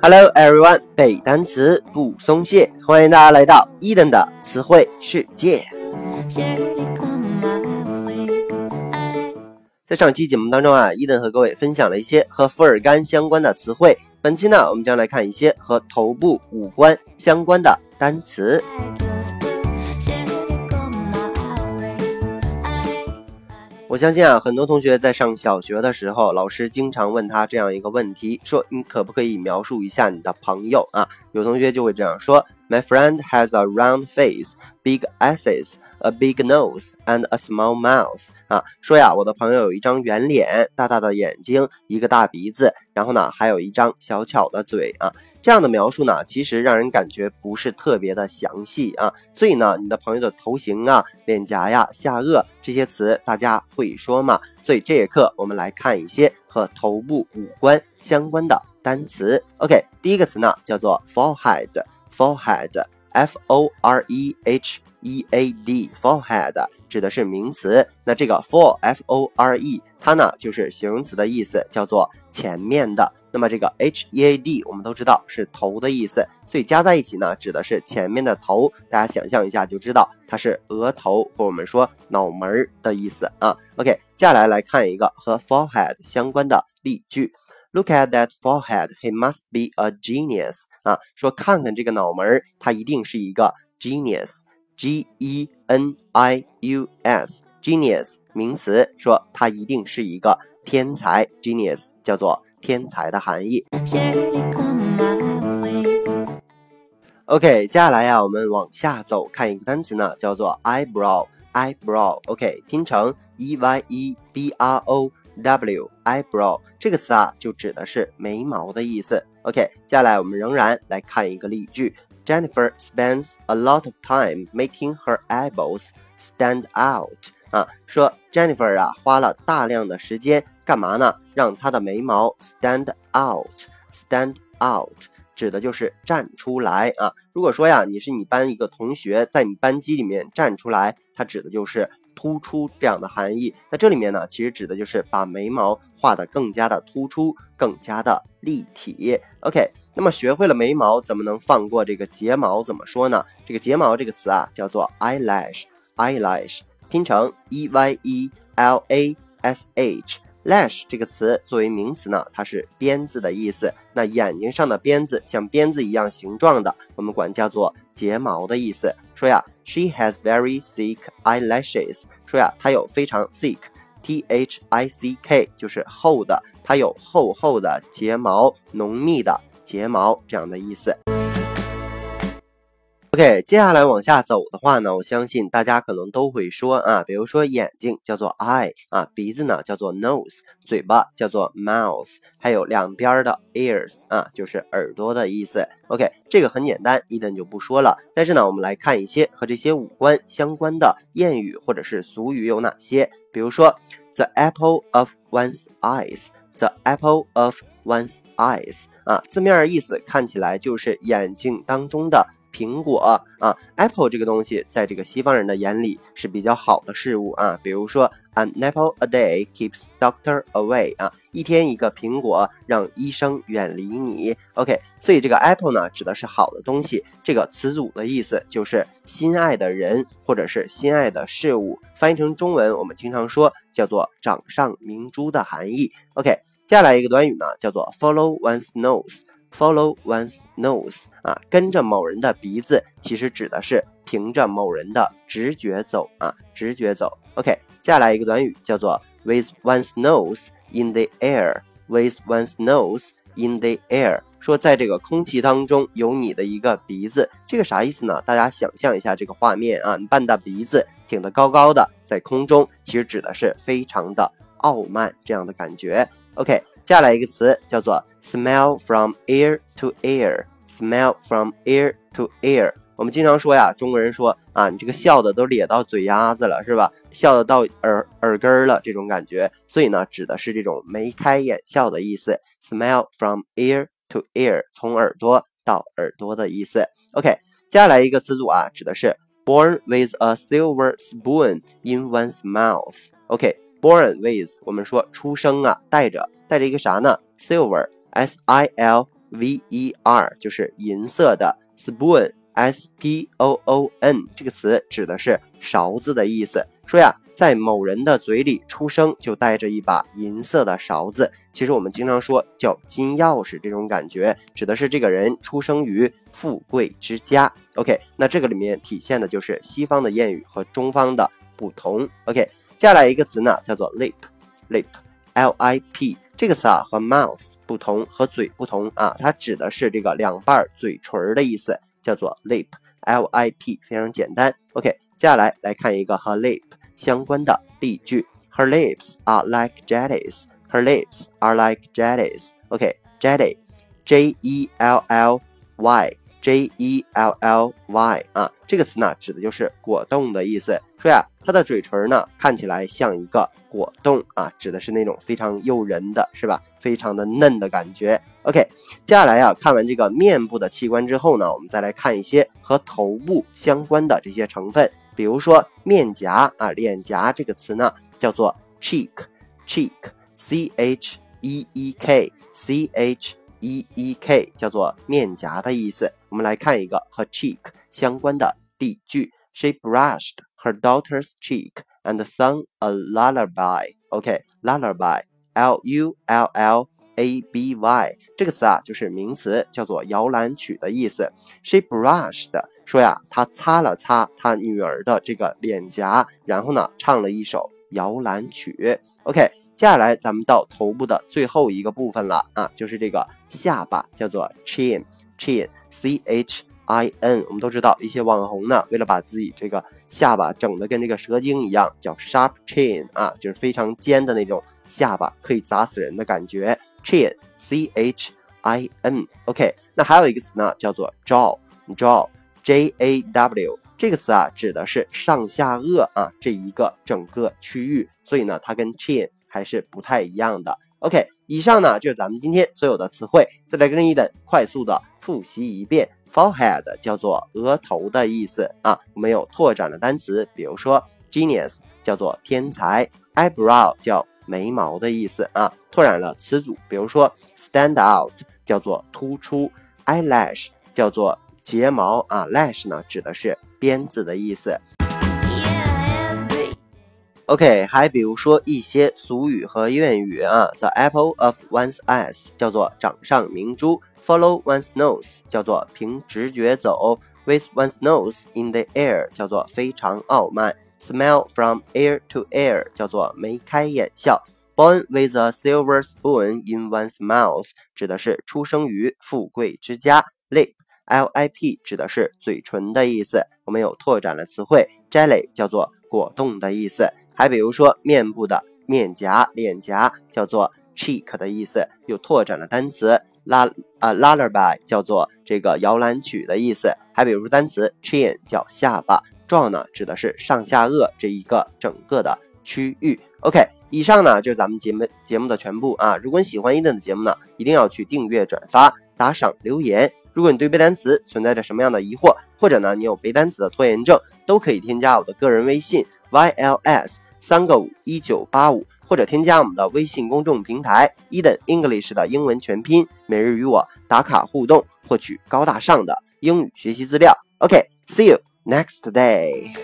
Hello everyone，背单词不松懈，欢迎大家来到伊登的词汇世界。在上期节目当中啊，伊登和各位分享了一些和伏尔干相关的词汇。本期呢，我们将来看一些和头部、五官相关的单词。我相信啊，很多同学在上小学的时候，老师经常问他这样一个问题，说你可不可以描述一下你的朋友啊？有同学就会这样说：My friend has a round face, big eyes, a big nose, and a small mouth. 啊，说呀，我的朋友有一张圆脸，大大的眼睛，一个大鼻子，然后呢，还有一张小巧的嘴啊。这样的描述呢，其实让人感觉不是特别的详细啊，所以呢，你的朋友的头型啊、脸颊呀、下颚这些词，大家会说吗？所以这节课我们来看一些和头部五官相关的单词。OK，第一个词呢叫做 forehead，forehead f o r e h e a d forehead 指的是名词。那这个 fore f o r e 它呢就是形容词的意思，叫做前面的。那么这个 H E A D 我们都知道是头的意思，所以加在一起呢，指的是前面的头。大家想象一下就知道它是额头或我们说脑门儿的意思啊。OK，接下来来看一个和 forehead 相关的例句 ：Look at that forehead, he must be a genius。啊，说看看这个脑门儿，他一定是一个 genius，G E N I U S，genius 名词，说他一定是一个天才，genius 叫做。天才的含义。OK，接下来呀，我们往下走，看一个单词呢，叫做 eyebrow，eyebrow。OK，拼成 e y e b r o W，eyebrow 这个词啊，就指的是眉毛的意思。OK，接下来我们仍然来看一个例句：Jennifer spends a lot of time making her eyebrows stand out。啊，说 Jennifer 啊，花了大量的时间。干嘛呢？让她的眉毛 stand out，stand out 指的就是站出来啊。如果说呀，你是你班一个同学，在你班级里面站出来，它指的就是突出这样的含义。那这里面呢，其实指的就是把眉毛画得更加的突出，更加的立体。OK，那么学会了眉毛，怎么能放过这个睫毛？怎么说呢？这个睫毛这个词啊，叫做 eyelash，eyelash 拼成 e y e l a s h。Lash 这个词作为名词呢，它是鞭子的意思。那眼睛上的鞭子，像鞭子一样形状的，我们管叫做睫毛的意思。说呀，She has very thick eyelashes。说呀，她有非常 thick，t h i c k 就是厚的，她有厚厚的睫毛，浓密的睫毛这样的意思。OK，接下来往下走的话呢，我相信大家可能都会说啊，比如说眼睛叫做 eye 啊，鼻子呢叫做 nose，嘴巴叫做 mouth，还有两边的 ears 啊，就是耳朵的意思。OK，这个很简单，一等就不说了。但是呢，我们来看一些和这些五官相关的谚语或者是俗语有哪些。比如说，the apple of one's eyes，the apple of one's eyes 啊，字面意思看起来就是眼睛当中的。苹果啊，apple 这个东西，在这个西方人的眼里是比较好的事物啊。比如说，an apple a day keeps doctor away 啊，一天一个苹果，让医生远离你。OK，所以这个 apple 呢，指的是好的东西。这个词组的意思就是心爱的人或者是心爱的事物。翻译成中文，我们经常说叫做掌上明珠的含义。OK，接下来一个短语呢，叫做 follow one's nose。Follow one's nose 啊，跟着某人的鼻子，其实指的是凭着某人的直觉走啊，直觉走。OK，接下来一个短语叫做 with one's nose in the air。with one's nose in the air，说在这个空气当中有你的一个鼻子，这个啥意思呢？大家想象一下这个画面啊，你半大鼻子挺得高高的，在空中，其实指的是非常的傲慢这样的感觉。OK。接下来一个词叫做 smell from ear to ear，smell from ear to ear。我们经常说呀，中国人说啊，你这个笑的都咧到嘴丫子了，是吧？笑的到耳耳根儿了，这种感觉。所以呢，指的是这种眉开眼笑的意思。smell from ear to ear，从耳朵到耳朵的意思。OK，接下来一个词组啊，指的是 born with a silver spoon in one's mouth。OK。born with，我们说出生啊，带着带着一个啥呢？silver，s i l v e r，就是银色的。spoon，s p o o n，这个词指的是勺子的意思。说呀，在某人的嘴里出生就带着一把银色的勺子。其实我们经常说叫金钥匙，这种感觉指的是这个人出生于富贵之家。OK，那这个里面体现的就是西方的谚语和中方的不同。OK。接下来一个词呢，叫做 lip，lip，l i p 这个词啊和 mouth 不同，和嘴不同啊，它指的是这个两瓣嘴唇的意思，叫做 lip，l i p 非常简单。OK，接下来来看一个和 lip 相关的例句，Her lips are like jellies. Her lips are like jellies. OK，jelly，j e l l y。J E L L Y 啊，这个词呢，指的就是果冻的意思。说呀，它的嘴唇呢，看起来像一个果冻啊，指的是那种非常诱人的，是吧？非常的嫩的感觉。OK，接下来呀，看完这个面部的器官之后呢，我们再来看一些和头部相关的这些成分，比如说面颊啊，脸颊这个词呢，叫做 cheek，cheek，C H E E K，C H。E e k 叫做面颊的意思。我们来看一个和 cheek 相关的例句：She brushed her daughter's cheek and sung a lullaby. OK，lullaby，l u l l a b y 这个词啊，就是名词，叫做摇篮曲的意思。She brushed 说呀，她擦了擦她女儿的这个脸颊，然后呢，唱了一首摇篮曲。OK。接下来咱们到头部的最后一个部分了啊，就是这个下巴，叫做 chin，chin，c h i n。我们都知道一些网红呢，为了把自己这个下巴整的跟这个蛇精一样，叫 sharp chin 啊，就是非常尖的那种下巴，可以砸死人的感觉。chin，c h i n。OK，那还有一个词呢，叫做 jaw，jaw，j a w。这个词啊，指的是上下颚啊这一个整个区域，所以呢，它跟 chin。还是不太一样的。OK，以上呢就是咱们今天所有的词汇，再来跟你等快速的复习一遍。Forehead 叫做额头的意思啊，我们有拓展的单词，比如说 genius 叫做天才，eyebrow 叫眉毛的意思啊，拓展了词组，比如说 stand out 叫做突出，eyelash 叫做睫毛啊，lash 呢指的是鞭子的意思。OK，还比如说一些俗语和谚语啊，The apple of one's eyes 叫做掌上明珠，Follow one's nose 叫做凭直觉走，With one's nose in the air 叫做非常傲慢，Smile from ear to ear 叫做眉开眼笑，Born with a silver spoon in one's mouth 指的是出生于富贵之家，Lip，L I P 指的是嘴唇的意思。我们有拓展了词汇，Jelly 叫做果冻的意思。还比如说，面部的面颊、脸颊叫做 cheek 的意思，又拓展了单词拉啊 lullaby 叫做这个摇篮曲的意思。还比如单词 chin 叫下巴，jaw 呢指的是上下颚这一个整个的区域。OK，以上呢就是咱们节目节目的全部啊。如果你喜欢伊顿的节目呢，一定要去订阅、转发、打赏、留言。如果你对背单词存在着什么样的疑惑，或者呢你有背单词的拖延症，都可以添加我的个人微信。yls 三个五一九八五，或者添加我们的微信公众平台 Eden English 的英文全拼，每日与我打卡互动，获取高大上的英语学习资料。OK，see you next day。